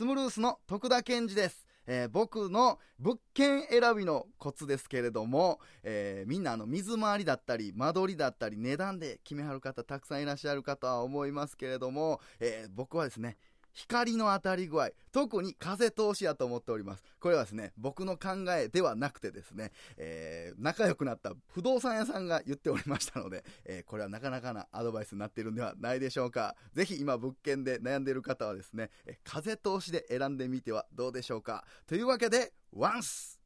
スムルースの徳田健二です。えー僕の物件選びのコツですけれども、えーみんなあの水回りだったり間取りだったり値段で決めはる方たくさんいらっしゃるかとは思いますけれども、えー僕はですね光の当たり具合、特に風通しやと思っております。これはですね、僕の考えではなくてですね、えー仲良くなった不動産屋さんが言っておりましたので、えーこれはなかなかなアドバイスになっているんではないでしょうか。ぜひ今物件で悩んでいる方はですね、え風通しで選んでみてはどうでしょうか。というわけで、ワンス